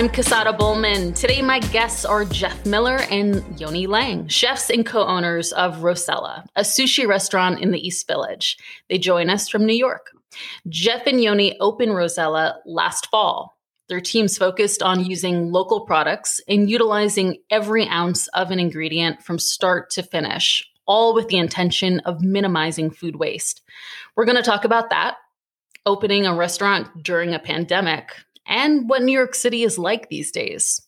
I'm Casada Bowman. Today, my guests are Jeff Miller and Yoni Lang, chefs and co owners of Rosella, a sushi restaurant in the East Village. They join us from New York. Jeff and Yoni opened Rosella last fall. Their teams focused on using local products and utilizing every ounce of an ingredient from start to finish, all with the intention of minimizing food waste. We're going to talk about that, opening a restaurant during a pandemic, and what New York City is like these days.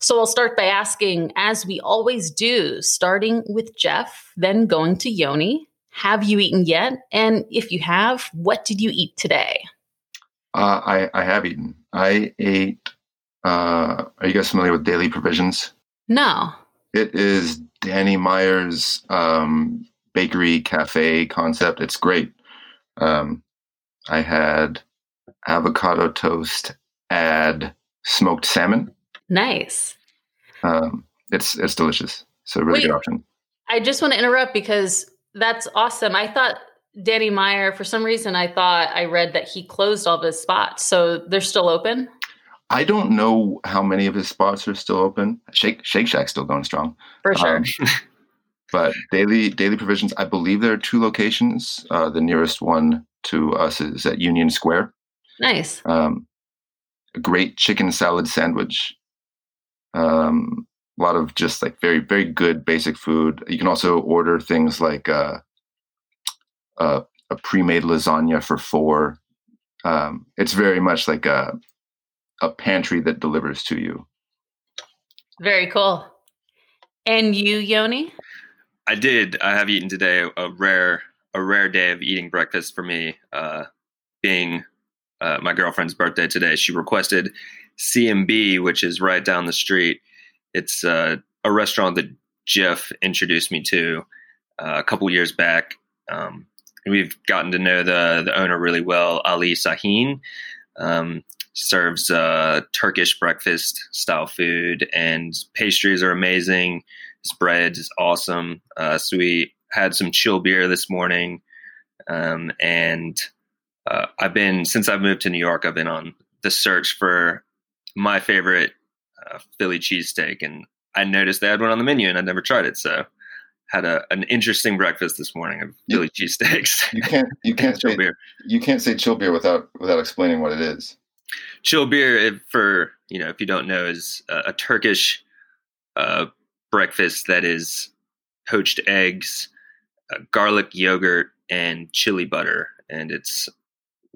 So I'll start by asking, as we always do, starting with Jeff, then going to Yoni. Have you eaten yet? And if you have, what did you eat today? Uh, I, I have eaten. I ate. Uh, are you guys familiar with Daily Provisions? No. It is Danny Meyer's um, bakery cafe concept. It's great. Um, I had avocado toast add smoked salmon. Nice. Um, it's it's delicious. So really Wait, good option. I just want to interrupt because that's awesome. I thought Danny Meyer, for some reason, I thought I read that he closed all of his spots. So they're still open. I don't know how many of his spots are still open. Shake Shake Shack's still going strong. For sure. Um, but daily daily provisions, I believe there are two locations. Uh, the nearest one to us is at Union Square. Nice. Um, a great chicken salad sandwich. Um, a lot of just like very very good basic food. You can also order things like uh, uh, a pre-made lasagna for four. Um, it's very much like a a pantry that delivers to you. Very cool. And you, Yoni? I did. I have eaten today a rare a rare day of eating breakfast for me. Uh, being uh, my girlfriend's birthday today, she requested CMB, which is right down the street. It's uh, a restaurant that Jeff introduced me to uh, a couple years back. Um, we've gotten to know the the owner really well, Ali Sahin. Um, serves uh, Turkish breakfast style food, and pastries are amazing. His bread is awesome. Uh, so we had some cilbir this morning, um, and uh, I've been since I've moved to New York. I've been on the search for my favorite uh, Philly cheesesteak, and I noticed they had one on the menu, and I'd never tried it. So had a, an interesting breakfast this morning of Philly cheesesteaks. You can't you can't say beer. you can't say cilbir without without explaining what it is. Cilbir, for you know, if you don't know, is a, a Turkish uh, breakfast that is poached eggs, uh, garlic yogurt, and chili butter, and it's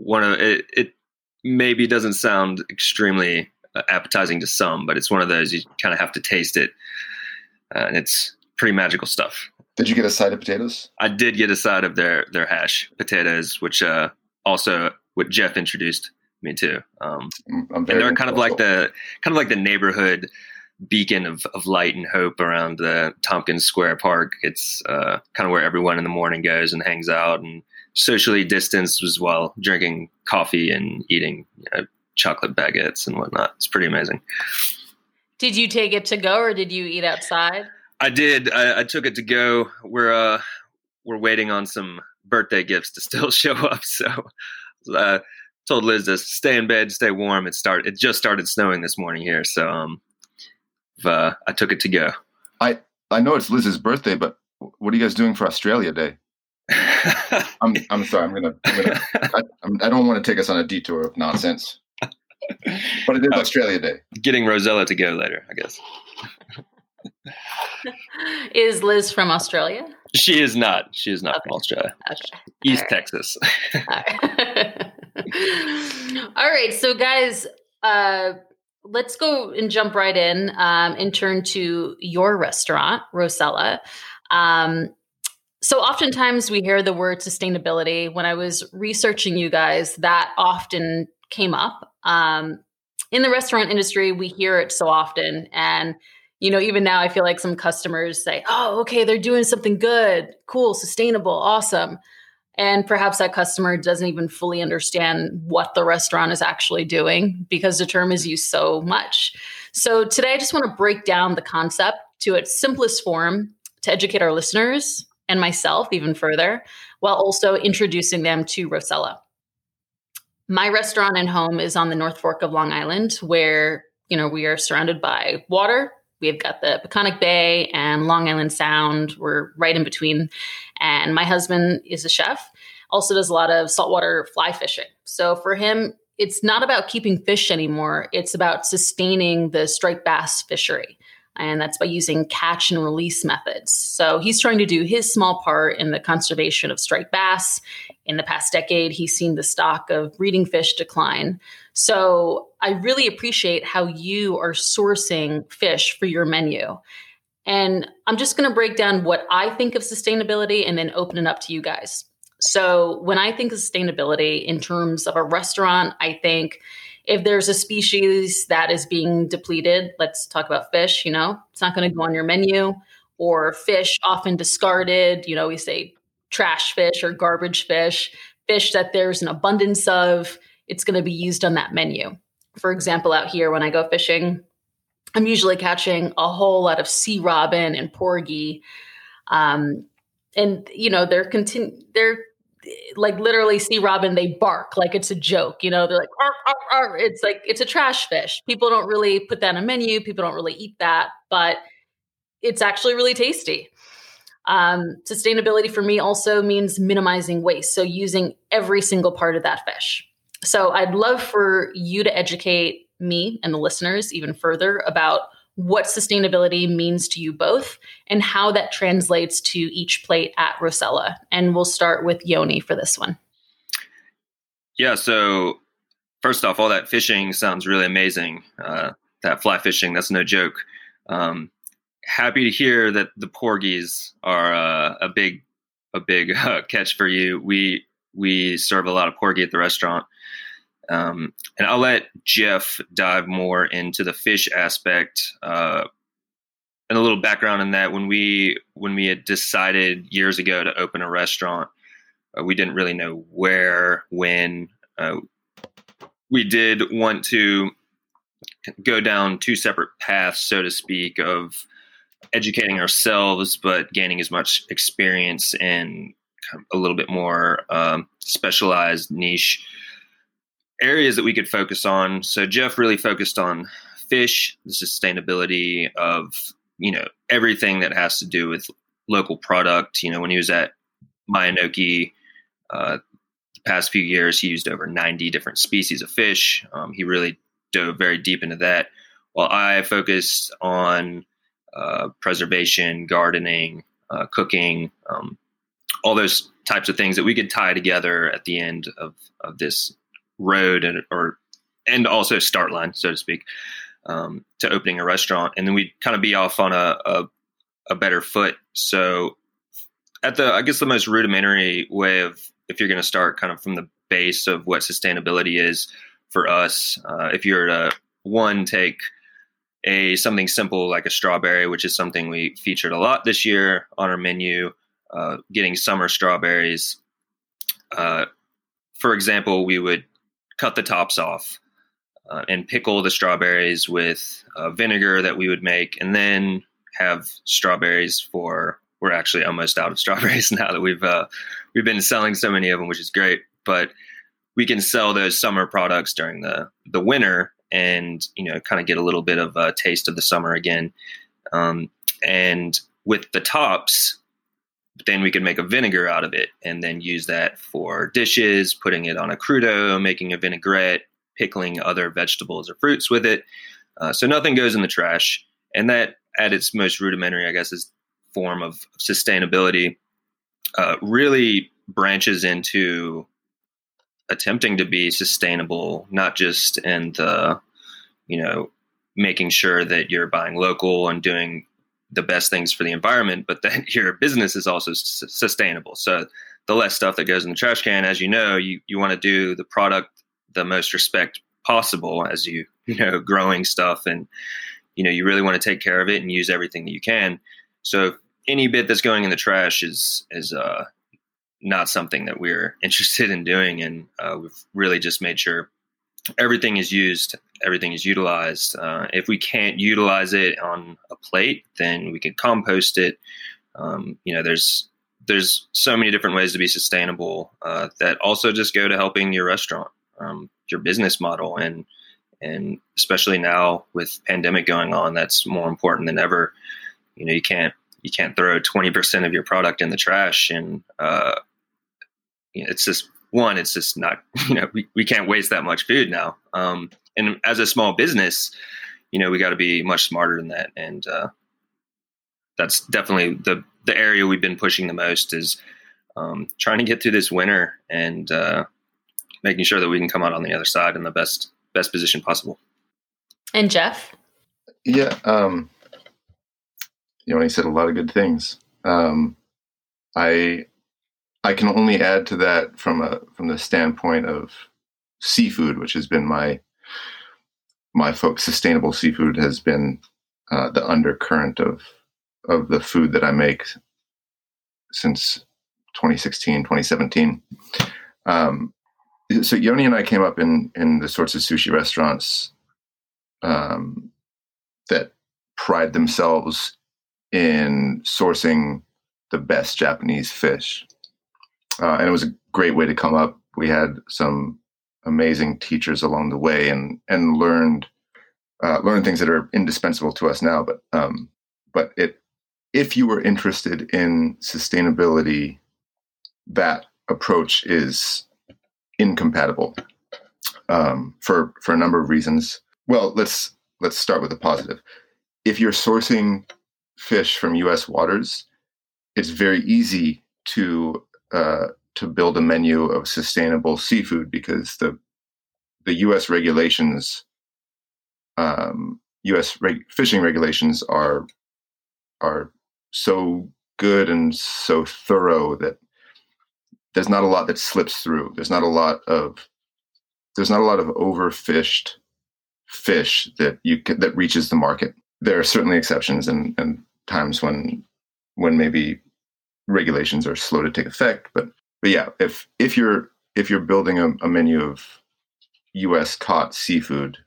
one of it, it maybe doesn't sound extremely uh, appetizing to some, but it's one of those you kind of have to taste it, uh, and it's pretty magical stuff. Did you get a side of potatoes? I did get a side of their their hash potatoes, which uh, also what Jeff introduced me to. Um, and they're kind of like the kind of like the neighborhood beacon of, of light and hope around the Tompkins Square Park. It's uh, kind of where everyone in the morning goes and hangs out and socially distanced as well, drinking coffee and eating you know, chocolate baguettes and whatnot. It's pretty amazing. Did you take it to go or did you eat outside? I did. I, I took it to go. We're uh, we're waiting on some birthday gifts to still show up. So uh, told Liz to stay in bed, stay warm. It start. It just started snowing this morning here, so um, uh, I took it to go. I I know it's Liz's birthday, but what are you guys doing for Australia Day? I'm I'm sorry. I'm gonna. I'm gonna I, I'm, I do not want to take us on a detour of nonsense. But it is uh, Australia Day. Getting Rosella to go later, I guess. is Liz from Australia? She is not. She is not okay. from Australia. Okay. East right. Texas. All right. All right. So, guys, uh, let's go and jump right in um, and turn to your restaurant, Rosella. Um, so, oftentimes we hear the word sustainability. When I was researching you guys, that often came up. Um, in the restaurant industry, we hear it so often. And you know, even now I feel like some customers say, oh, okay, they're doing something good, cool, sustainable, awesome. And perhaps that customer doesn't even fully understand what the restaurant is actually doing because the term is used so much. So today I just want to break down the concept to its simplest form to educate our listeners and myself even further, while also introducing them to Rosella. My restaurant and home is on the North Fork of Long Island, where you know, we are surrounded by water. We've got the Peconic Bay and Long Island Sound. We're right in between. And my husband is a chef, also does a lot of saltwater fly fishing. So for him, it's not about keeping fish anymore. It's about sustaining the striped bass fishery. And that's by using catch and release methods. So he's trying to do his small part in the conservation of striped bass. In the past decade, he's seen the stock of breeding fish decline. So I really appreciate how you are sourcing fish for your menu. And I'm just going to break down what I think of sustainability and then open it up to you guys. So, when I think of sustainability in terms of a restaurant, I think if there's a species that is being depleted, let's talk about fish, you know, it's not going to go on your menu, or fish often discarded, you know, we say trash fish or garbage fish, fish that there's an abundance of, it's going to be used on that menu. For example, out here when I go fishing, I'm usually catching a whole lot of sea robin and porgy. Um, and you know they're continu- they're like literally sea robin they bark like it's a joke you know? They're like arr, arr, arr. it's like it's a trash fish. People don't really put that on a menu. People don't really eat that but it's actually really tasty. Um, sustainability for me also means minimizing waste so using every single part of that fish. So i'd love for you to educate me and the listeners even further about what sustainability means to you both and how that translates to each plate at Rosella. And we'll start with Yoni for this one. Yeah. So, first off, all that fishing sounds really amazing. Uh, that fly fishing, that's no joke. Um, happy to hear that the porgies are uh, a big, a big uh, catch for you. We we serve a lot of porgy at the restaurant. Um, and I'll let Jeff dive more into the fish aspect uh, and a little background in that. When we when we had decided years ago to open a restaurant, uh, we didn't really know where, when. Uh, we did want to go down two separate paths, so to speak, of educating ourselves, but gaining as much experience and a little bit more um, specialized niche areas that we could focus on. So Jeff really focused on fish, the sustainability of you know everything that has to do with local product. You know, when he was at Mayanoki, uh, the past few years, he used over 90 different species of fish. Um, he really dove very deep into that. While I focused on uh, preservation, gardening, uh, cooking, um, all those types of things that we could tie together at the end of, of this road and or and also start line, so to speak, um, to opening a restaurant, and then we'd kind of be off on a, a, a better foot. So, at the I guess the most rudimentary way of if you're going to start kind of from the base of what sustainability is for us, uh, if you're to one take a something simple like a strawberry, which is something we featured a lot this year on our menu, uh, getting summer strawberries. Uh, for example, we would cut the tops off uh, and pickle the strawberries with uh, vinegar that we would make, and then have strawberries for. We're actually almost out of strawberries now that we've uh, we've been selling so many of them, which is great. But we can sell those summer products during the the winter, and you know, kind of get a little bit of a taste of the summer again. Um, and with the tops, then we could make a vinegar out of it and then use that for dishes, putting it on a crudo, making a vinaigrette, pickling other vegetables or fruits with it. Uh, so nothing goes in the trash. And that, at its most rudimentary, I guess, is form of sustainability, uh, really branches into attempting to be sustainable, not just in the, you know, making sure that you're buying local and doing the best things for the environment, but then your business is also s- sustainable. So the less stuff that goes in the trash can, as you know, you, you want to do the product the most respect possible as you, you know, growing stuff and, you know, you really want to take care of it and use everything that you can. So any bit that's going in the trash is, is, uh, not something that we're interested in doing. And, uh, we've really just made sure everything is used, everything is utilized. Uh, if we can't utilize it on a plate, then we can compost it. Um, you know, there's there's so many different ways to be sustainable uh, that also just go to helping your restaurant, um, your business model, and and especially now with pandemic going on, that's more important than ever. You know, you can't you can't throw twenty percent of your product in the trash, and uh, it's just one, it's just not you know we, we can't waste that much food now. Um, and as a small business, you know, we got to be much smarter than that, and uh, that's definitely the the area we've been pushing the most is um, trying to get through this winter and uh, making sure that we can come out on the other side in the best best position possible. And Jeff, yeah, um, you know, he said a lot of good things. Um, I I can only add to that from a from the standpoint of seafood, which has been my my focus. Sustainable seafood has been uh, the undercurrent of of the food that I make since 2016, 2017. Um, so Yoni and I came up in in the sorts of sushi restaurants um, that pride themselves in sourcing the best Japanese fish, uh, and it was a great way to come up. We had some amazing teachers along the way, and and learned uh, learned things that are indispensable to us now. But um, but it if you were interested in sustainability, that approach is incompatible um, for for a number of reasons. Well, let's let's start with the positive. If you're sourcing fish from U.S. waters, it's very easy to uh, to build a menu of sustainable seafood because the the U.S. regulations, um, U.S. Reg- fishing regulations are are so good and so thorough that there's not a lot that slips through. There's not a lot of there's not a lot of overfished fish that you can, that reaches the market. There are certainly exceptions and, and times when when maybe regulations are slow to take effect. But but yeah, if if you're if you're building a, a menu of U.S. caught seafood,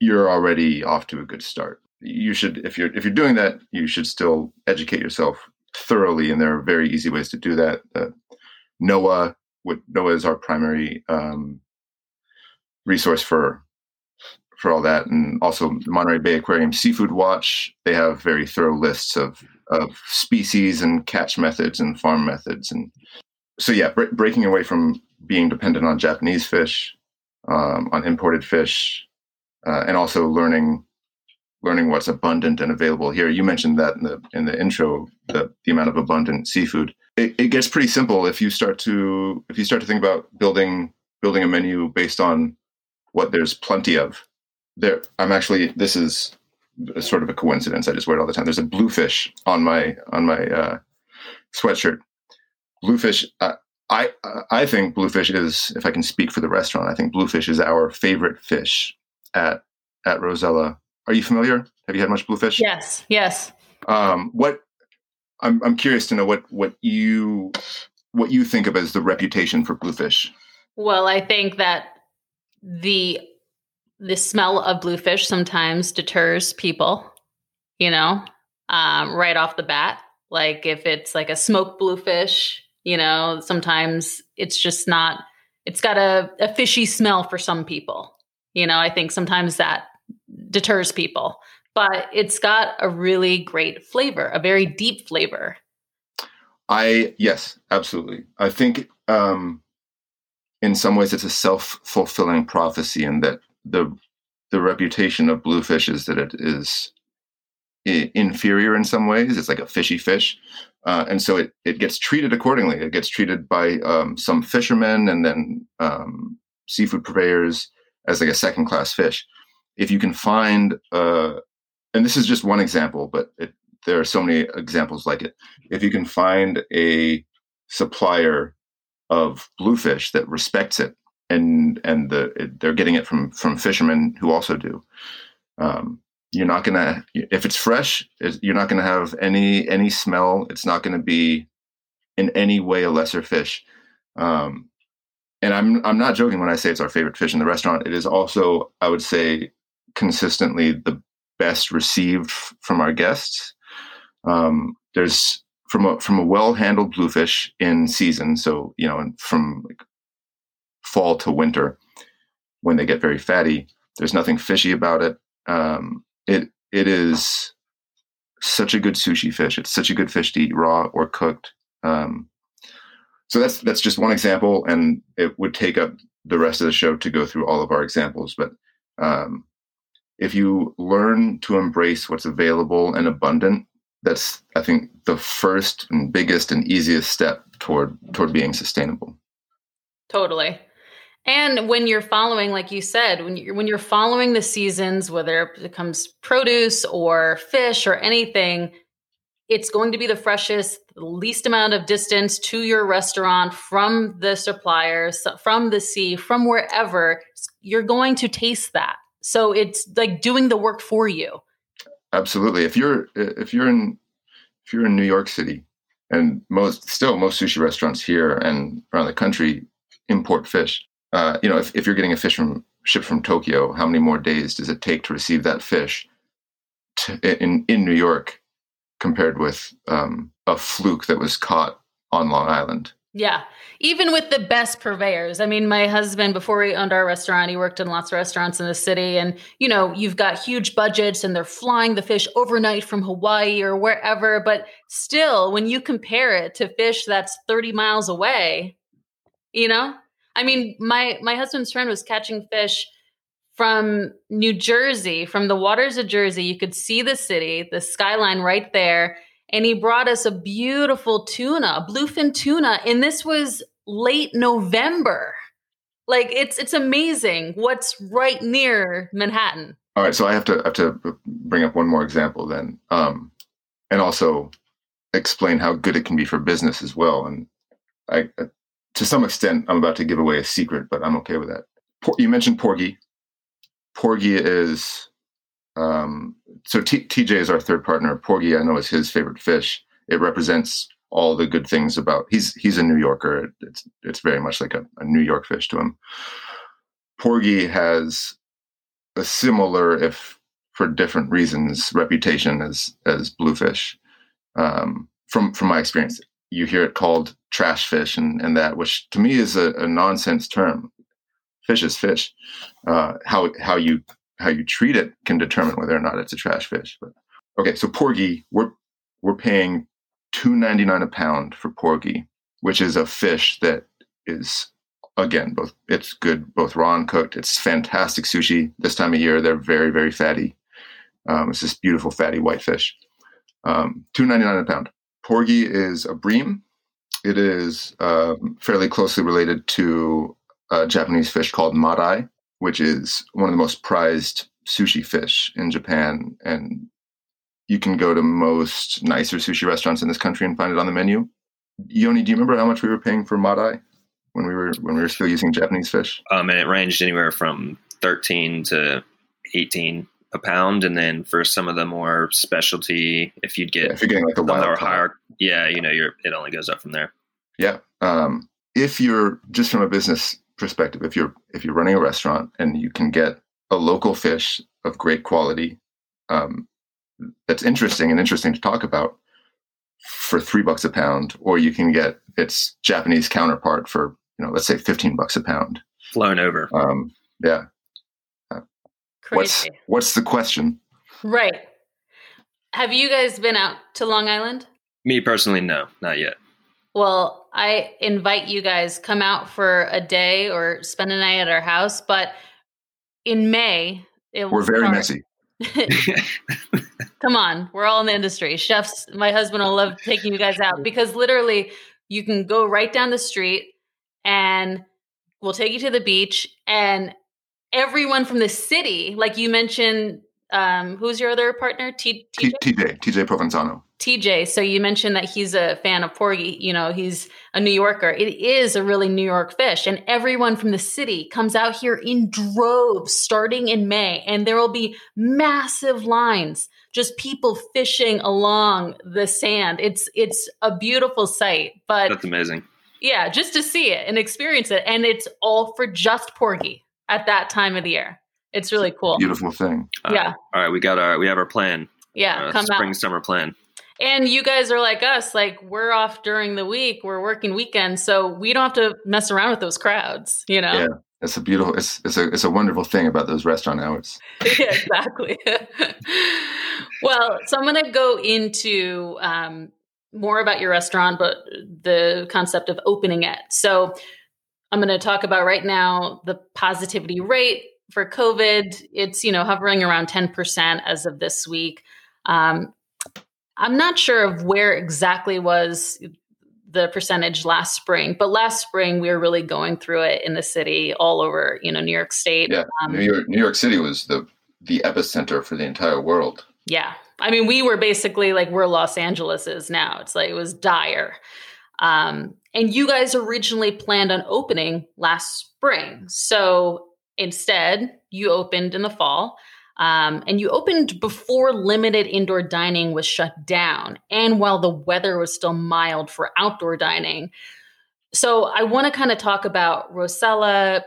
you're already off to a good start. You should if you're if you're doing that, you should still educate yourself thoroughly, and there are very easy ways to do that. Uh, NOAA, what NOAA is our primary um, resource for for all that, and also Monterey Bay Aquarium Seafood Watch. They have very thorough lists of of species and catch methods and farm methods, and so yeah, bre- breaking away from being dependent on Japanese fish, um, on imported fish, uh, and also learning learning what's abundant and available here. You mentioned that in the in the intro, the the amount of abundant seafood it, it gets pretty simple if you start to if you start to think about building building a menu based on what there's plenty of. There, I'm actually this is sort of a coincidence. I just wear it all the time. There's a bluefish on my on my uh, sweatshirt. Bluefish. Uh, I I think bluefish is, if I can speak for the restaurant, I think bluefish is our favorite fish at at Rosella. Are you familiar? Have you had much bluefish? Yes. Yes. Um, what I'm I'm curious to know what what you what you think of as the reputation for bluefish. Well, I think that the the smell of bluefish sometimes deters people, you know, um, right off the bat. Like if it's like a smoked bluefish, you know, sometimes it's just not. It's got a, a fishy smell for some people. You know, I think sometimes that deters people but it's got a really great flavor, a very deep flavor. I yes, absolutely. I think um, in some ways it's a self fulfilling prophecy, in that the the reputation of bluefish is that it is inferior in some ways. It's like a fishy fish, uh, and so it it gets treated accordingly. It gets treated by um, some fishermen and then um, seafood purveyors as like a second class fish. If you can find uh, and this is just one example, but it, there are so many examples like it. If you can find a supplier of bluefish that respects it, and and the it, they're getting it from from fishermen who also do, um, you're not gonna if it's fresh, you're not gonna have any any smell. It's not gonna be in any way a lesser fish. Um, and I'm I'm not joking when I say it's our favorite fish in the restaurant. It is also, I would say, consistently the best received from our guests. Um, there's from a from a well handled bluefish in season, so you know, from like fall to winter when they get very fatty. There's nothing fishy about it. Um, it it is such a good sushi fish. It's such a good fish to eat raw or cooked. Um, so that's that's just one example, and it would take up the rest of the show to go through all of our examples. But um, if you learn to embrace what's available and abundant, that's I think the first and biggest and easiest step toward toward being sustainable. Totally. And when you're following, like you said, when you're when you're following the seasons, whether it becomes produce or fish or anything, it's going to be the freshest, least amount of distance to your restaurant from the suppliers, from the sea, from wherever. You're going to taste that. So it's like doing the work for you. Absolutely. If you're if you're in if you're in New York City, and most still most sushi restaurants here and around the country import fish. Uh, you know, if, if you're getting a fish from shipped from Tokyo, how many more days does it take to receive that fish to, in in New York compared with um, a fluke that was caught on Long Island? Yeah. Even with the best purveyors. I mean, my husband, before he owned our restaurant, he worked in lots of restaurants in the city. And, you know, you've got huge budgets and they're flying the fish overnight from Hawaii or wherever. But still, when you compare it to fish that's 30 miles away, you know, I mean, my my husband's friend was catching fish from New Jersey, from the waters of Jersey. You could see the city, the skyline right there. And he brought us a beautiful tuna, a bluefin tuna. And this was late November. Like it's it's amazing what's right near Manhattan. All right, so I have to have to bring up one more example then, um, and also explain how good it can be for business as well. And I, to some extent, I'm about to give away a secret, but I'm okay with that. You mentioned porgy. Porgy is um, so T- TJ is our third partner. Porgy, I know, is his favorite fish. It represents all the good things about. He's he's a New Yorker. It's it's very much like a, a New York fish to him. Porgy has a similar, if for different reasons, reputation as as bluefish. Um, from from my experience, you hear it called trash fish and, and that, which to me is a, a nonsense term. Fish is fish. Uh, how how you how you treat it can determine whether or not it's a trash fish. But okay, so porgy, we're we're paying two ninety nine a pound for porgy, which is a fish that is again both it's good both raw and cooked. It's fantastic sushi. This time of year, they're very very fatty. Um, it's this beautiful fatty white fish. Um, two ninety nine a pound. Porgy is a bream. It is um, fairly closely related to a Japanese fish called madai, which is one of the most prized sushi fish in Japan. And you can go to most nicer sushi restaurants in this country and find it on the menu. Yoni, do you remember how much we were paying for madai when we were when we were still using Japanese fish? Um, and it ranged anywhere from thirteen to eighteen a pound, and then for some of the more specialty, if you'd get yeah, if you're getting like a wild higher, yeah, you know, you're it only goes up from there. Yeah. Um, if you're just from a business perspective, if you're if you're running a restaurant and you can get a local fish of great quality, um, that's interesting and interesting to talk about for three bucks a pound, or you can get its Japanese counterpart for you know let's say fifteen bucks a pound. Flown over. Um, yeah. Uh, what's what's the question? Right. Have you guys been out to Long Island? Me personally, no, not yet. Well, I invite you guys come out for a day or spend a night at our house. But in May, we're very start. messy. come on, we're all in the industry. Chefs, my husband will love taking you guys out because literally you can go right down the street and we'll take you to the beach and everyone from the city, like you mentioned, um, who's your other partner? T- TJ? TJ, TJ Provenzano. TJ, so you mentioned that he's a fan of porgy. You know, he's a New Yorker. It is a really New York fish, and everyone from the city comes out here in droves starting in May, and there will be massive lines, just people fishing along the sand. It's it's a beautiful sight. But that's amazing. Yeah, just to see it and experience it, and it's all for just porgy at that time of the year. It's really cool. Beautiful thing. Uh, yeah. All right, we got our we have our plan. Yeah, uh, come spring out. summer plan. And you guys are like us, like we're off during the week, we're working weekends, so we don't have to mess around with those crowds, you know? Yeah. it's a beautiful it's it's a it's a wonderful thing about those restaurant hours yeah exactly well so i'm going to go into um, more about your restaurant but the concept of opening it so i'm going to talk about right now the positivity rate for covid it's you know hovering around 10% as of this week um, i'm not sure of where exactly was the percentage last spring, but last spring we were really going through it in the city, all over you know New York State. Yeah, um, New York, New York City was the the epicenter for the entire world. Yeah, I mean we were basically like we're Los Angeles is now. It's like it was dire. Um, and you guys originally planned on opening last spring, so instead you opened in the fall. Um, and you opened before limited indoor dining was shut down and while the weather was still mild for outdoor dining. So I want to kind of talk about Rosella,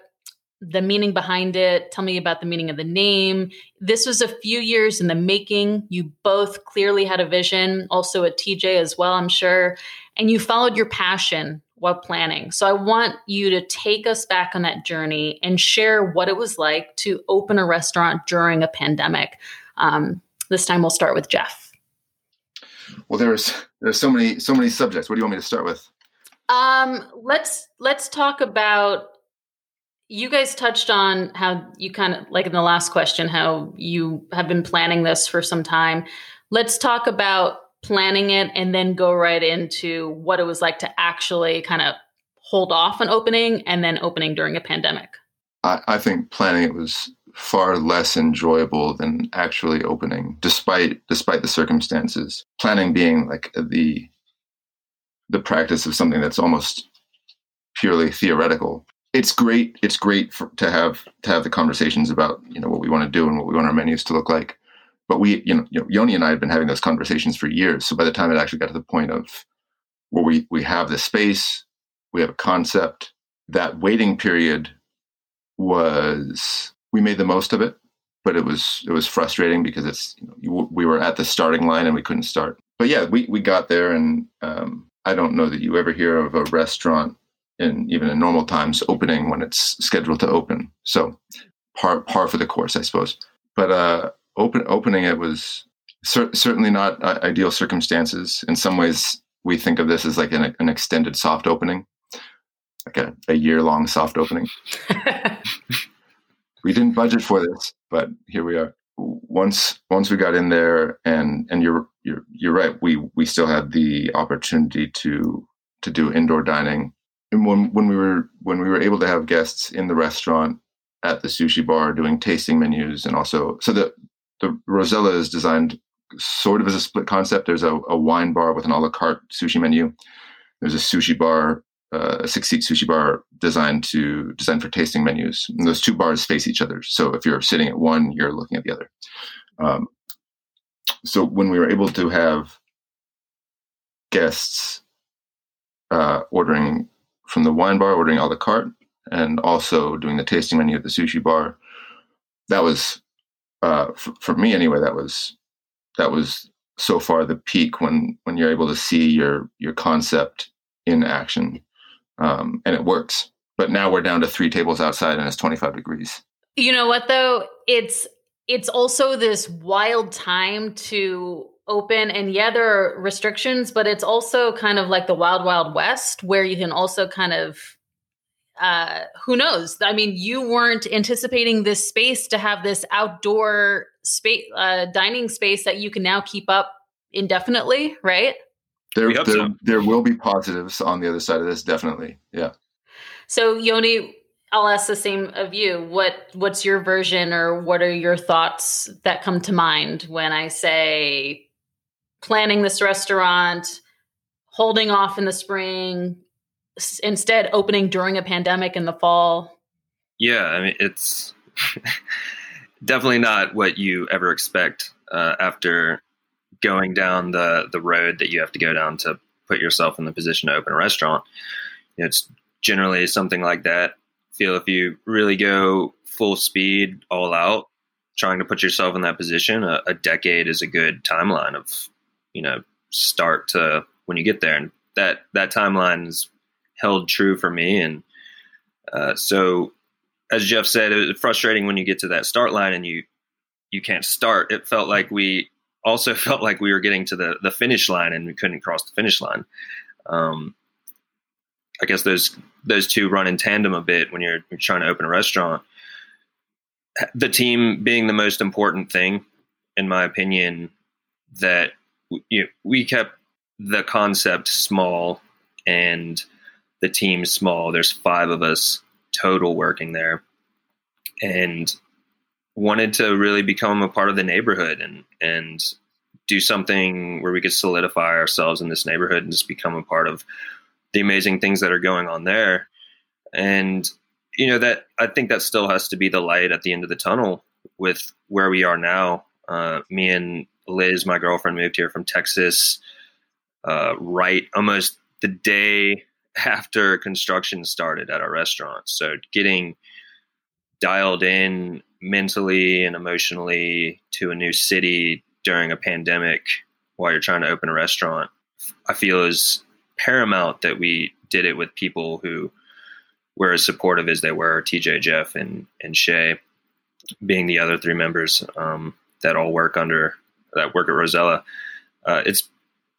the meaning behind it. Tell me about the meaning of the name. This was a few years in the making. You both clearly had a vision, also at TJ as well, I'm sure. And you followed your passion while planning. So I want you to take us back on that journey and share what it was like to open a restaurant during a pandemic. Um, this time we'll start with Jeff. Well, there's there's so many so many subjects. What do you want me to start with? Um, let's let's talk about. You guys touched on how you kind of like in the last question how you have been planning this for some time. Let's talk about planning it and then go right into what it was like to actually kind of hold off an opening and then opening during a pandemic? I, I think planning it was far less enjoyable than actually opening, despite despite the circumstances. Planning being like the the practice of something that's almost purely theoretical. It's great. It's great for, to have to have the conversations about you know what we want to do and what we want our menus to look like but we, you know, you know, Yoni and I had been having those conversations for years. So by the time it actually got to the point of where we we have the space, we have a concept, that waiting period was we made the most of it, but it was it was frustrating because it's you know, we were at the starting line and we couldn't start. But yeah, we we got there, and um, I don't know that you ever hear of a restaurant in even in normal times opening when it's scheduled to open. So par par for the course, I suppose. But uh, open opening it was cer- certainly not uh, ideal circumstances. In some ways, we think of this as like an, an extended soft opening, like a, a year long soft opening. we didn't budget for this, but here we are. Once once we got in there, and and you're you're you're right. We we still had the opportunity to to do indoor dining. And when when we were when we were able to have guests in the restaurant at the sushi bar doing tasting menus and also so the the Rosella is designed sort of as a split concept. There's a, a wine bar with an a la carte sushi menu. There's a sushi bar, uh, a six seat sushi bar designed to designed for tasting menus. And those two bars face each other. So if you're sitting at one, you're looking at the other. Um, so when we were able to have guests uh, ordering from the wine bar, ordering a la carte, and also doing the tasting menu at the sushi bar, that was uh, for, for me anyway, that was that was so far the peak when when you're able to see your your concept in action, um, and it works. But now we're down to three tables outside, and it's 25 degrees. You know what though? It's it's also this wild time to open and yeah there are restrictions but it's also kind of like the wild wild west where you can also kind of uh, who knows? I mean, you weren't anticipating this space to have this outdoor space, uh, dining space that you can now keep up indefinitely, right? There, there, so. there will be positives on the other side of this, definitely. Yeah. So, Yoni, I'll ask the same of you. What What's your version, or what are your thoughts that come to mind when I say planning this restaurant, holding off in the spring, instead opening during a pandemic in the fall? Yeah, I mean it's definitely not what you ever expect uh, after going down the the road that you have to go down to put yourself in the position to open a restaurant. It's generally something like that. Feel if you really go full speed, all out, trying to put yourself in that position, a, a decade is a good timeline of you know start to when you get there, and that that timeline is held true for me. And uh, so as Jeff said, it was frustrating when you get to that start line and you you can't start. It felt like we also felt like we were getting to the the finish line and we couldn't cross the finish line. Um, I guess those those two run in tandem a bit when you're, you're trying to open a restaurant. The team being the most important thing, in my opinion, that you know, we kept the concept small and the team's small. There's five of us total working there, and wanted to really become a part of the neighborhood and and do something where we could solidify ourselves in this neighborhood and just become a part of the amazing things that are going on there. And you know that I think that still has to be the light at the end of the tunnel with where we are now. Uh, me and Liz, my girlfriend, moved here from Texas uh, right almost the day after construction started at our restaurant. So getting dialed in mentally and emotionally to a new city during a pandemic while you're trying to open a restaurant, I feel is paramount that we did it with people who were as supportive as they were TJ, Jeff, and, and Shay being the other three members um, that all work under that work at Rosella. Uh, it's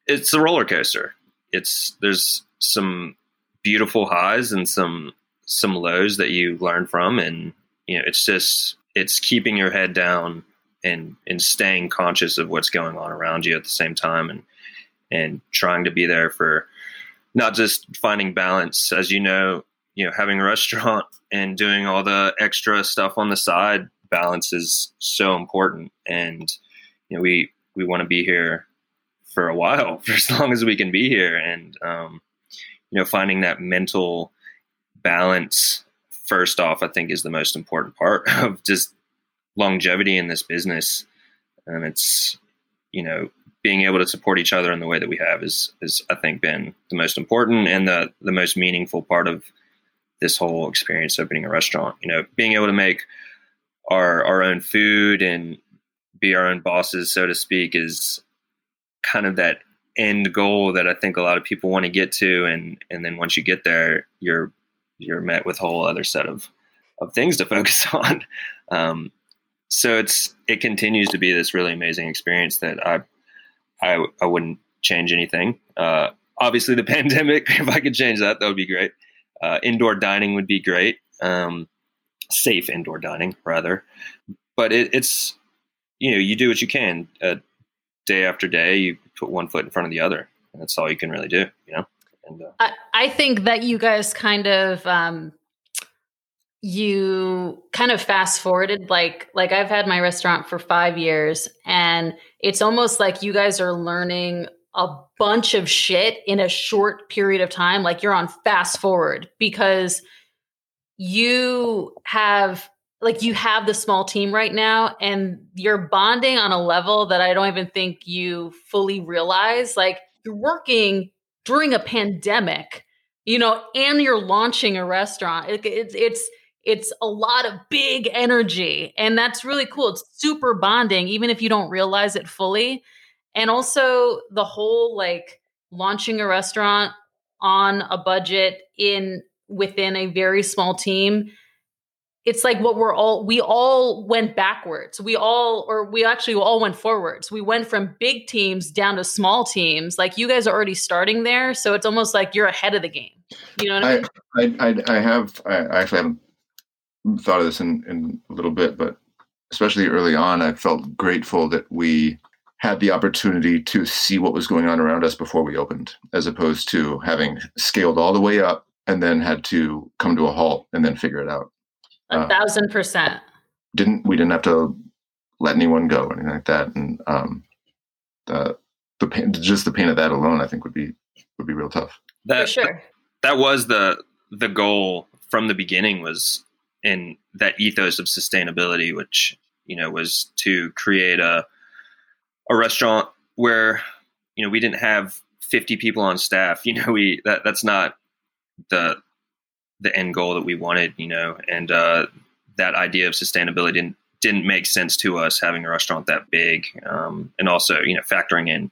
it's a roller coaster. It's there's some beautiful highs and some some lows that you learn from, and you know it's just it's keeping your head down and and staying conscious of what's going on around you at the same time, and and trying to be there for not just finding balance, as you know, you know, having a restaurant and doing all the extra stuff on the side. Balance is so important, and you know we we want to be here for a while, for as long as we can be here, and um, you know, finding that mental balance first off, I think is the most important part of just longevity in this business. And it's, you know, being able to support each other in the way that we have is, is I think been the most important and the, the most meaningful part of this whole experience opening a restaurant, you know, being able to make our, our own food and be our own bosses, so to speak, is kind of that end goal that I think a lot of people want to get to. And, and then once you get there, you're, you're met with a whole other set of, of things to focus on. Um, so it's, it continues to be this really amazing experience that I, I, I wouldn't change anything. Uh, obviously the pandemic, if I could change that, that would be great. Uh, indoor dining would be great. Um, safe indoor dining rather, but it, it's, you know, you do what you can. Uh, day after day, you put one foot in front of the other. And that's all you can really do, you know? And, uh, I, I think that you guys kind of, um, you kind of fast forwarded like like I've had my restaurant for 5 years and it's almost like you guys are learning a bunch of shit in a short period of time like you're on fast forward because you have like you have the small team right now and you're bonding on a level that I don't even think you fully realize. Like you're working during a pandemic, you know, and you're launching a restaurant. It, it, it's it's a lot of big energy, and that's really cool. It's super bonding, even if you don't realize it fully. And also the whole like launching a restaurant on a budget in within a very small team it's like what we're all we all went backwards. We all or we actually all went forwards. We went from big teams down to small teams. Like you guys are already starting there so it's almost like you're ahead of the game. You know what i, I mean? I i, I have i actually haven't thought of this in in a little bit but especially early on i felt grateful that we had the opportunity to see what was going on around us before we opened as opposed to having scaled all the way up and then had to come to a halt and then figure it out a uh, thousand percent. Didn't we didn't have to let anyone go or anything like that, and um, the the pain, just the pain of that alone, I think would be would be real tough. That, For sure. That was the the goal from the beginning was in that ethos of sustainability, which you know was to create a a restaurant where you know we didn't have 50 people on staff you know we that that's not the the end goal that we wanted, you know, and uh, that idea of sustainability didn't didn't make sense to us having a restaurant that big, um, and also you know factoring in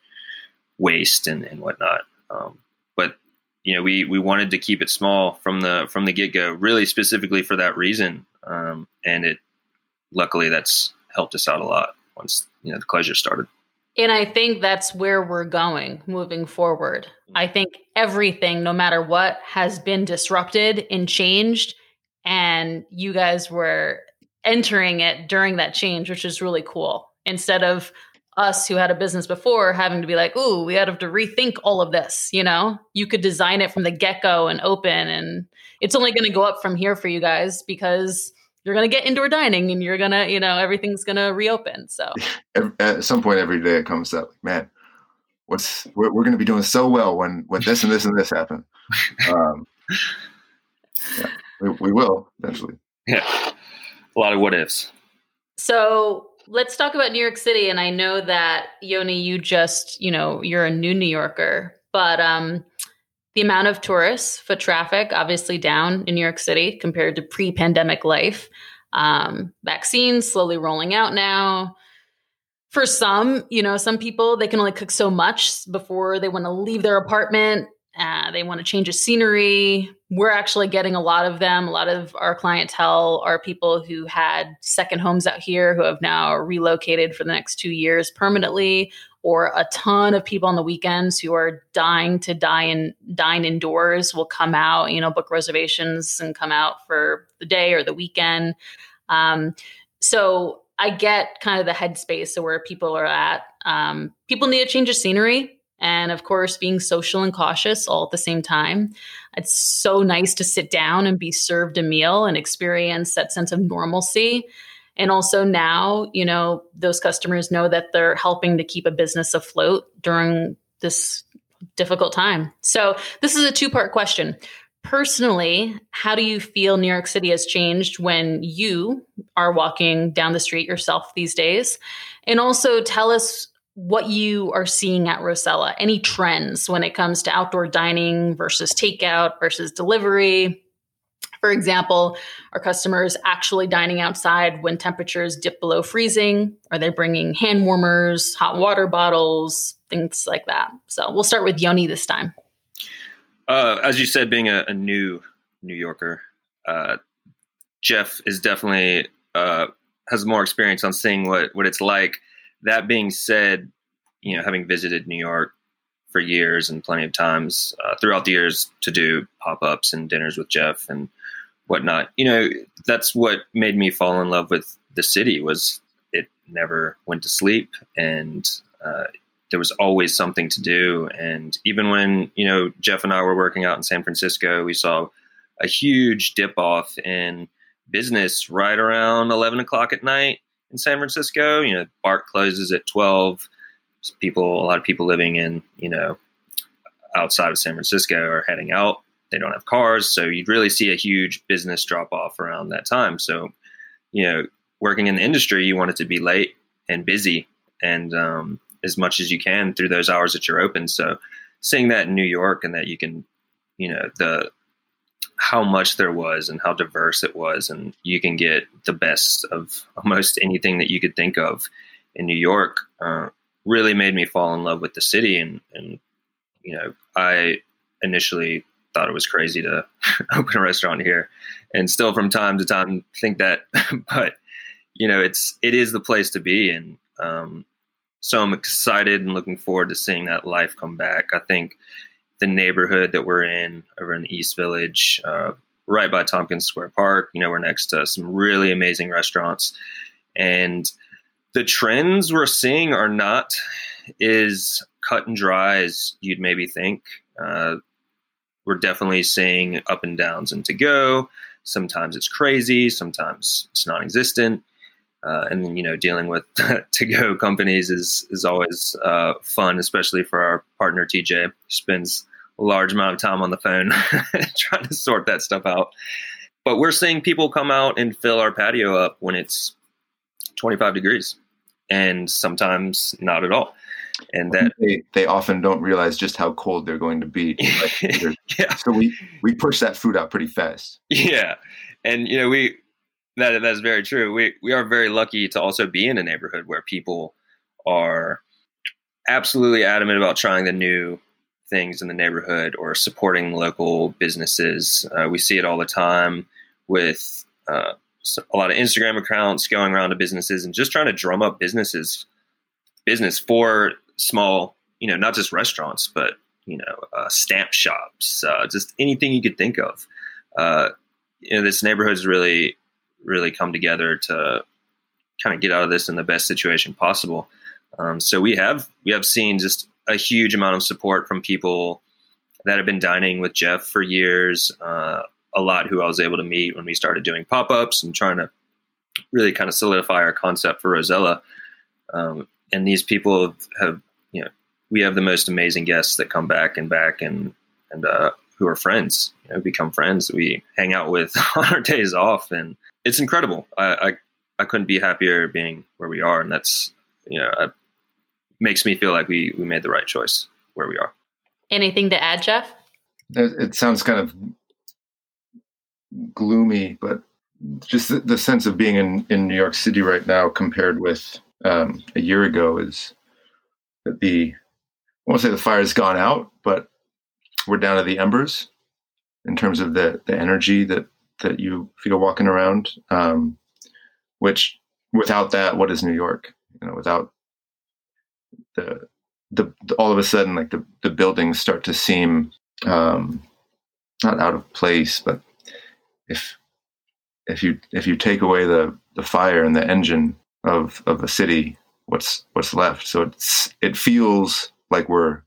waste and, and whatnot. Um, but you know, we we wanted to keep it small from the from the get go, really specifically for that reason. um, and it luckily that's helped us out a lot once you know the closure started. And I think that's where we're going moving forward. Mm. I think everything, no matter what, has been disrupted and changed. And you guys were entering it during that change, which is really cool. Instead of us who had a business before having to be like, ooh, we have to rethink all of this, you know? You could design it from the get go and open, and it's only going to go up from here for you guys because you're going to get indoor dining and you're going to, you know, everything's going to reopen. So at some point every day it comes up, man, what's, we're, we're going to be doing so well when, when this and this and this happen. Um, yeah, we, we will eventually. Yeah. A lot of what ifs. So let's talk about New York City. And I know that Yoni, you just, you know, you're a new New Yorker, but um, the amount of tourists, foot traffic, obviously down in New York City compared to pre-pandemic life. Um, vaccines slowly rolling out now. For some, you know, some people they can only cook so much before they want to leave their apartment. Uh, they want to change the scenery. We're actually getting a lot of them. A lot of our clientele are people who had second homes out here who have now relocated for the next two years permanently, or a ton of people on the weekends who are dying to dine dine indoors will come out, you know, book reservations and come out for the day or the weekend. Um, so I get kind of the headspace of where people are at. Um, people need a change of scenery and of course being social and cautious all at the same time it's so nice to sit down and be served a meal and experience that sense of normalcy and also now you know those customers know that they're helping to keep a business afloat during this difficult time. So this is a two part question. Personally how do you feel new york city has changed when you are walking down the street yourself these days? And also tell us what you are seeing at Rosella, any trends when it comes to outdoor dining versus takeout versus delivery. For example, are customers actually dining outside when temperatures dip below freezing? Are they bringing hand warmers, hot water bottles, things like that? So we'll start with Yoni this time. Uh, as you said, being a, a new New Yorker, uh, Jeff is definitely uh, has more experience on seeing what what it's like that being said, you know, having visited New York for years and plenty of times uh, throughout the years to do pop ups and dinners with Jeff and whatnot, you know, that's what made me fall in love with the city. Was it never went to sleep and uh, there was always something to do. And even when you know Jeff and I were working out in San Francisco, we saw a huge dip off in business right around eleven o'clock at night in San Francisco. You know, BART closes at 12. People, a lot of people living in, you know, outside of San Francisco are heading out. They don't have cars. So you'd really see a huge business drop off around that time. So, you know, working in the industry, you want it to be late and busy and um, as much as you can through those hours that you're open. So seeing that in New York and that you can, you know, the how much there was and how diverse it was. And you can get the best of almost anything that you could think of in New York. Uh, really made me fall in love with the city. And, and, you know, I initially thought it was crazy to open a restaurant here and still from time to time think that, but you know, it's, it is the place to be. And, um, so I'm excited and looking forward to seeing that life come back. I think, the neighborhood that we're in over in the East Village, uh, right by Tompkins Square Park. You know, we're next to some really amazing restaurants. And the trends we're seeing are not as cut and dry as you'd maybe think. Uh, we're definitely seeing up and downs and to go. Sometimes it's crazy, sometimes it's non existent. Uh, and then, you know, dealing with to go companies is is always uh, fun, especially for our partner TJ. He spends a large amount of time on the phone trying to sort that stuff out. But we're seeing people come out and fill our patio up when it's 25 degrees, and sometimes not at all. And that they, they often don't realize just how cold they're going to be. Like yeah. So we we push that food out pretty fast. Yeah, and you know we that that's very true. We we are very lucky to also be in a neighborhood where people are absolutely adamant about trying the new things in the neighborhood or supporting local businesses. Uh, we see it all the time with uh, a lot of Instagram accounts going around to businesses and just trying to drum up businesses, business for small, you know, not just restaurants, but you know, uh, stamp shops, uh, just anything you could think of. Uh, you know, this neighborhood's really, really come together to kind of get out of this in the best situation possible. Um, so we have we have seen just a huge amount of support from people that have been dining with Jeff for years. Uh, a lot who I was able to meet when we started doing pop ups and trying to really kind of solidify our concept for Rosella. Um, and these people have, have, you know, we have the most amazing guests that come back and back and and uh, who are friends. You know, become friends. We hang out with on our days off, and it's incredible. I, I I couldn't be happier being where we are, and that's you know it makes me feel like we we made the right choice where we are. Anything to add, Jeff? It, it sounds kind of gloomy, but just the, the, sense of being in, in New York City right now compared with um, a year ago is that the I won't say the fire's gone out, but we're down to the embers in terms of the the energy that that you feel walking around. Um, which without that, what is New York? You know, without the the, the all of a sudden like the the buildings start to seem um, not out of place, but if if you if you take away the the fire and the engine of of a city, what's what's left? So it's it feels like we're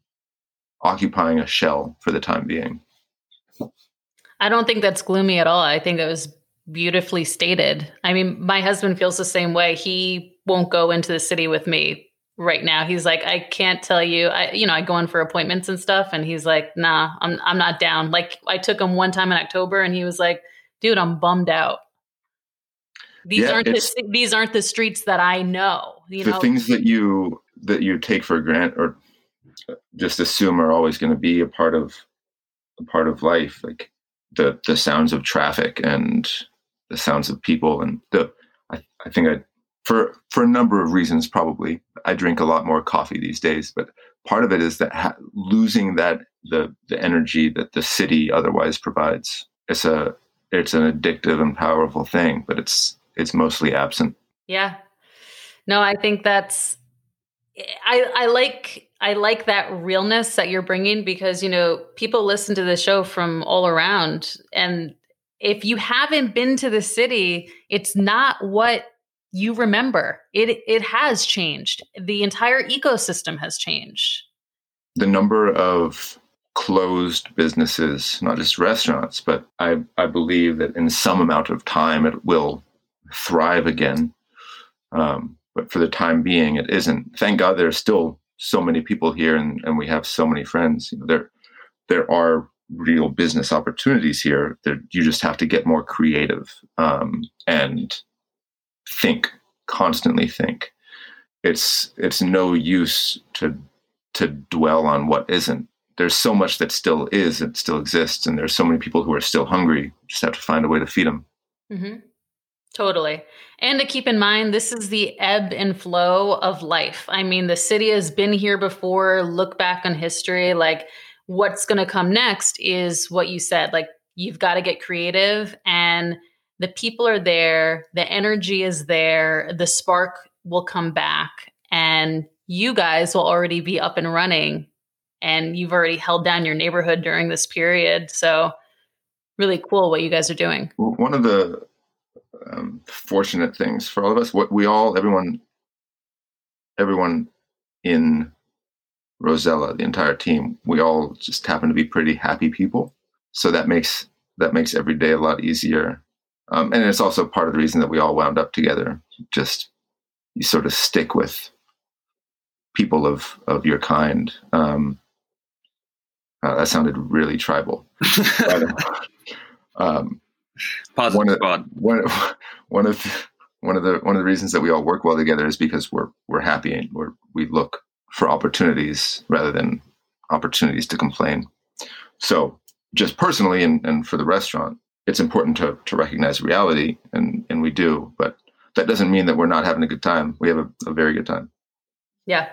occupying a shell for the time being. I don't think that's gloomy at all. I think it was beautifully stated. I mean, my husband feels the same way. He won't go into the city with me right now. He's like, I can't tell you. I, you know, I go in for appointments and stuff, and he's like, Nah, I'm, I'm not down. Like, I took him one time in October, and he was like, Dude, I'm bummed out. These yeah, aren't the, these aren't the streets that I know. You the know? things that you that you take for granted or uh, just assume are always going to be a part of a part of life, like the the sounds of traffic and the sounds of people and the I, I think I for for a number of reasons probably I drink a lot more coffee these days but part of it is that ha- losing that the the energy that the city otherwise provides it's a it's an addictive and powerful thing but it's it's mostly absent yeah no I think that's I I like I like that realness that you're bringing because you know people listen to the show from all around and if you haven't been to the city, it's not what you remember. It it has changed. The entire ecosystem has changed. The number of closed businesses, not just restaurants, but I, I believe that in some amount of time it will thrive again. Um, but for the time being, it isn't. Thank God there are still so many people here and, and we have so many friends. You know, there there are real business opportunities here. That you just have to get more creative um, and think constantly. Think it's it's no use to to dwell on what isn't. There's so much that still is, it still exists, and there's so many people who are still hungry. Just have to find a way to feed them. Mm-hmm. Totally. And to keep in mind, this is the ebb and flow of life. I mean, the city has been here before. Look back on history. Like what's going to come next is what you said like you've got to get creative and the people are there the energy is there the spark will come back and you guys will already be up and running and you've already held down your neighborhood during this period so really cool what you guys are doing one of the um, fortunate things for all of us what we all everyone everyone in Rosella, the entire team, we all just happen to be pretty happy people. So that makes that makes every day a lot easier. Um, and it's also part of the reason that we all wound up together. Just you sort of stick with people of of your kind. Um, uh, that sounded really tribal. um, Positive one of, one, one of one of the one of the reasons that we all work well together is because we're we're happy and we're we look for opportunities rather than opportunities to complain. So, just personally and, and for the restaurant, it's important to, to recognize reality, and, and we do. But that doesn't mean that we're not having a good time. We have a, a very good time. Yeah.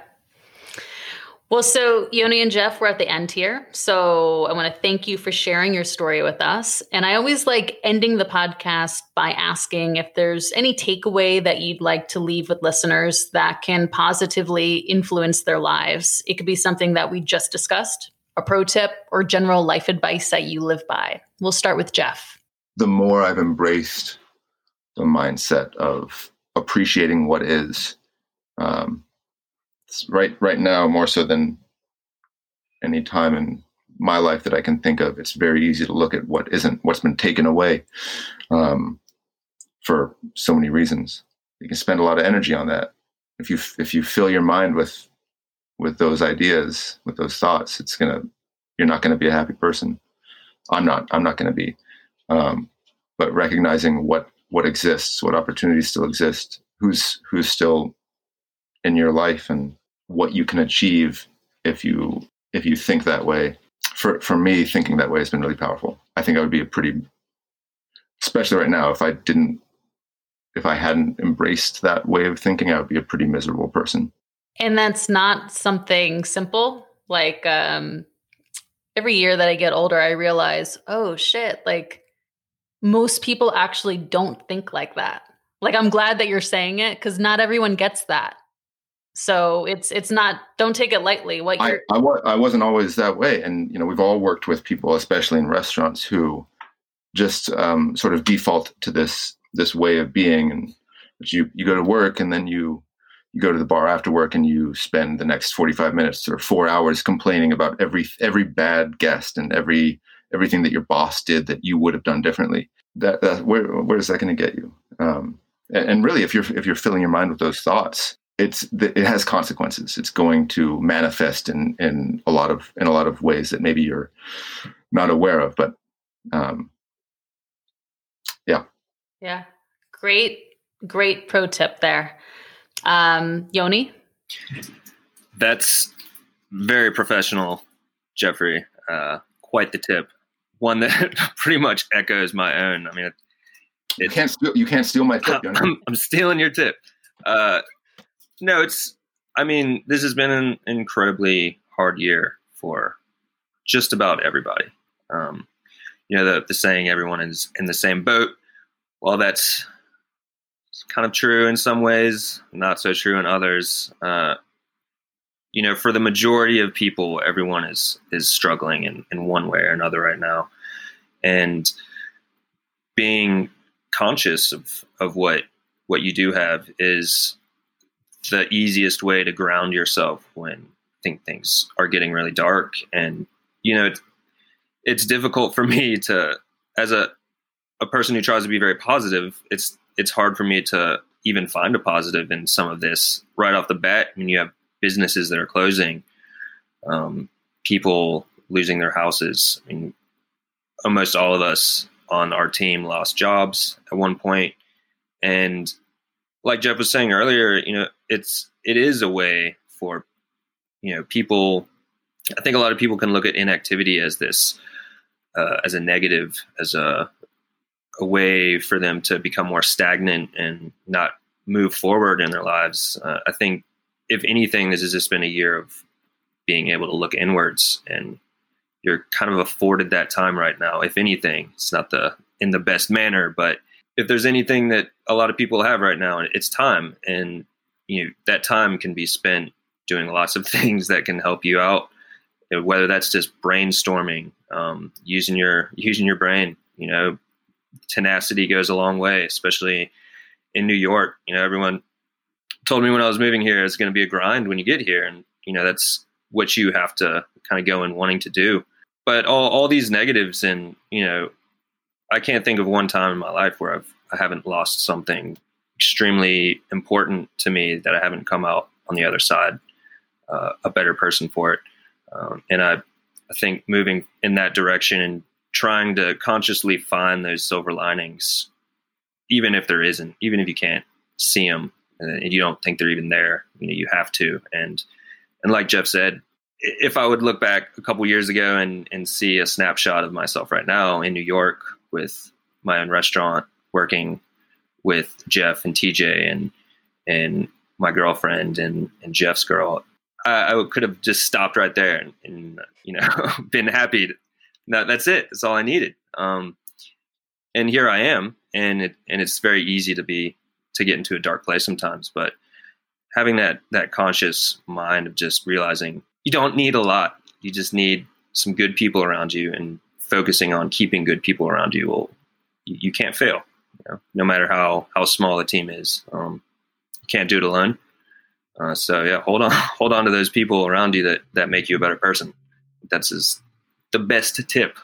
Well, so Yoni and Jeff, we're at the end here. So I want to thank you for sharing your story with us. And I always like ending the podcast by asking if there's any takeaway that you'd like to leave with listeners that can positively influence their lives. It could be something that we just discussed, a pro tip, or general life advice that you live by. We'll start with Jeff. The more I've embraced the mindset of appreciating what is, um, right right now more so than any time in my life that I can think of. It's very easy to look at what isn't, what's been taken away um, for so many reasons. You can spend a lot of energy on that. If you if you fill your mind with with those ideas, with those thoughts, it's gonna you're not gonna be a happy person. I'm not. I'm not gonna be. Um, but recognizing what what exists, what opportunities still exist, who's who's still in your life, and what you can achieve if you if you think that way. For for me, thinking that way has been really powerful. I think I would be a pretty, especially right now, if I didn't, if I hadn't embraced that way of thinking, I would be a pretty miserable person. And that's not something simple. Like um, every year that I get older, I realize, oh shit, like most people actually don't think like that. Like I'm glad that you're saying it because not everyone gets that. So it's it's not don't take it lightly. What I, I, I wasn't always that way, and you know we've all worked with people, especially in restaurants, who just um, sort of default to this this way of being, and you you go to work and then you you go to the bar after work and you spend the next 45 minutes or four hours complaining about every every bad guest and every everything that your boss did that you would have done differently. That, that where where is that going to get you? Um, and, and, really if you're if you're filling your mind with those thoughts it's it has consequences. It's going to manifest in in a lot of in a lot of ways that maybe you're not aware of. But um, yeah, yeah, great, great pro tip there, um, Yoni. That's very professional, Jeffrey. Uh, quite the tip. One that pretty much echoes my own. I mean, it, you can't steal. You can't steal my tip. I'm, I'm stealing your tip. Uh, no, it's. I mean, this has been an incredibly hard year for just about everybody. Um, you know, the, the saying everyone is in the same boat. Well, that's kind of true in some ways, not so true in others. Uh, you know, for the majority of people, everyone is is struggling in, in one way or another right now, and being conscious of of what what you do have is the easiest way to ground yourself when think things are getting really dark. And you know it's, it's difficult for me to as a a person who tries to be very positive it's it's hard for me to even find a positive in some of this right off the bat. I mean you have businesses that are closing um, people losing their houses. I mean almost all of us on our team lost jobs at one point. And like Jeff was saying earlier, you know, it's it is a way for you know people. I think a lot of people can look at inactivity as this uh, as a negative, as a a way for them to become more stagnant and not move forward in their lives. Uh, I think, if anything, this has just been a year of being able to look inwards, and you're kind of afforded that time right now. If anything, it's not the in the best manner, but if there's anything that a lot of people have right now, it's time, and you know that time can be spent doing lots of things that can help you out. Whether that's just brainstorming, um, using your using your brain, you know, tenacity goes a long way, especially in New York. You know, everyone told me when I was moving here it's going to be a grind when you get here, and you know that's what you have to kind of go in wanting to do. But all all these negatives and you know I can't think of one time in my life where I've I haven't lost something extremely important to me that I haven't come out on the other side uh, a better person for it. Um, and I I think moving in that direction and trying to consciously find those silver linings, even if there isn't, even if you can't see them and you don't think they're even there, you know, you have to. And and like Jeff said, if I would look back a couple years ago and, and see a snapshot of myself right now in New York with my own restaurant, working with Jeff and TJ and and my girlfriend and, and Jeff's girl, I, I could have just stopped right there and, and you know been happy. That, that's it. That's all I needed. Um, and here I am, and it and it's very easy to be to get into a dark place sometimes, but having that that conscious mind of just realizing you don't need a lot. You just need some good people around you, and focusing on keeping good people around you will you, can't fail. You know, no matter how how small the team is, um, you can't do it alone. Uh, so yeah, hold on, hold on to those people around you that that make you a better person. That's is the best tip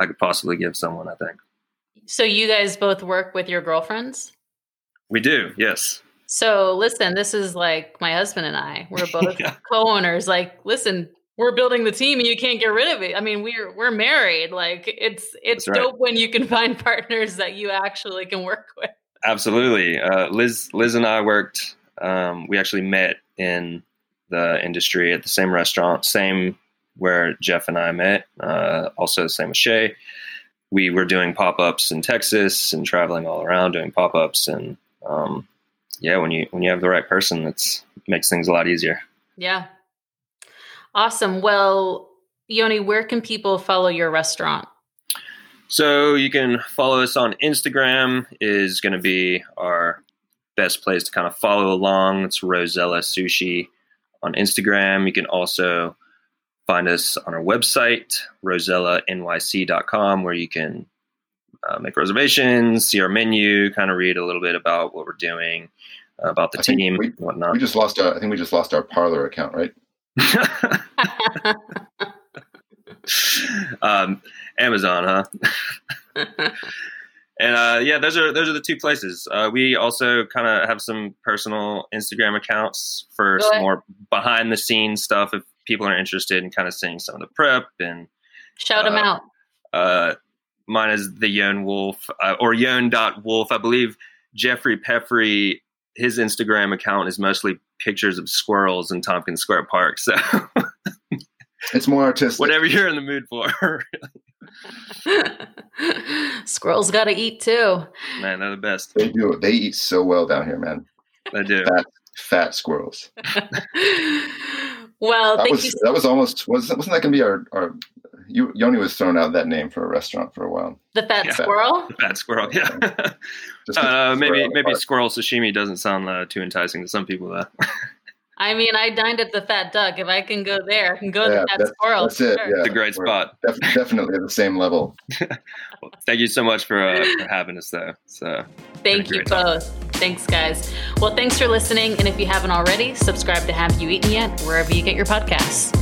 I could possibly give someone. I think. So you guys both work with your girlfriends? We do, yes. So listen, this is like my husband and I. We're both yeah. co-owners. Like, listen, we're building the team and you can't get rid of it. I mean, we're we're married. Like it's it's right. dope when you can find partners that you actually can work with. Absolutely. Uh, Liz Liz and I worked um, we actually met in the industry at the same restaurant, same where Jeff and I met, uh, also the same with Shay. We were doing pop ups in Texas and traveling all around doing pop ups. And um, yeah, when you when you have the right person, it makes things a lot easier. Yeah, awesome. Well, Yoni, where can people follow your restaurant? So you can follow us on Instagram. Is going to be our best place to kind of follow along. It's Rosella Sushi on Instagram. You can also find us on our website, rosellanyc.com, where you can uh, make reservations, see our menu, kind of read a little bit about what we're doing, uh, about the I team, we, whatnot. We just lost. Our, I think we just lost our Parler account, right? um, Amazon, huh? and uh, yeah, those are those are the two places. Uh, we also kind of have some personal Instagram accounts for some more behind the scenes stuff if people are interested in kind of seeing some of the prep and shout them uh, out. Uh, mine is the Yoni Wolf uh, or Yone.wolf. I believe Jeffrey Peffrey, his Instagram account is mostly pictures of squirrels in Tompkins Square Park. So it's more artistic. Whatever you're in the mood for. Squirrels got to eat too. Man, they're the best. They do. They eat so well down here, man. They do. Fat, fat squirrels. well, that was you. that was almost wasn't wasn't that going to be our our you, Yoni was throwing out that name for a restaurant for a while. The fat yeah. squirrel. The fat squirrel. Yeah. uh, maybe maybe squirrel sashimi doesn't sound uh, too enticing to some people though. I mean, I dined at the Fat Duck. If I can go there, I can go yeah, to Fat Squirrel. That's it. Sure. Yeah, it's a great spot. Def- definitely at the same level. well, thank you so much for, uh, for having us, though. So thank you both. Thanks, guys. Well, thanks for listening. And if you haven't already, subscribe to Have You Eaten Yet wherever you get your podcasts.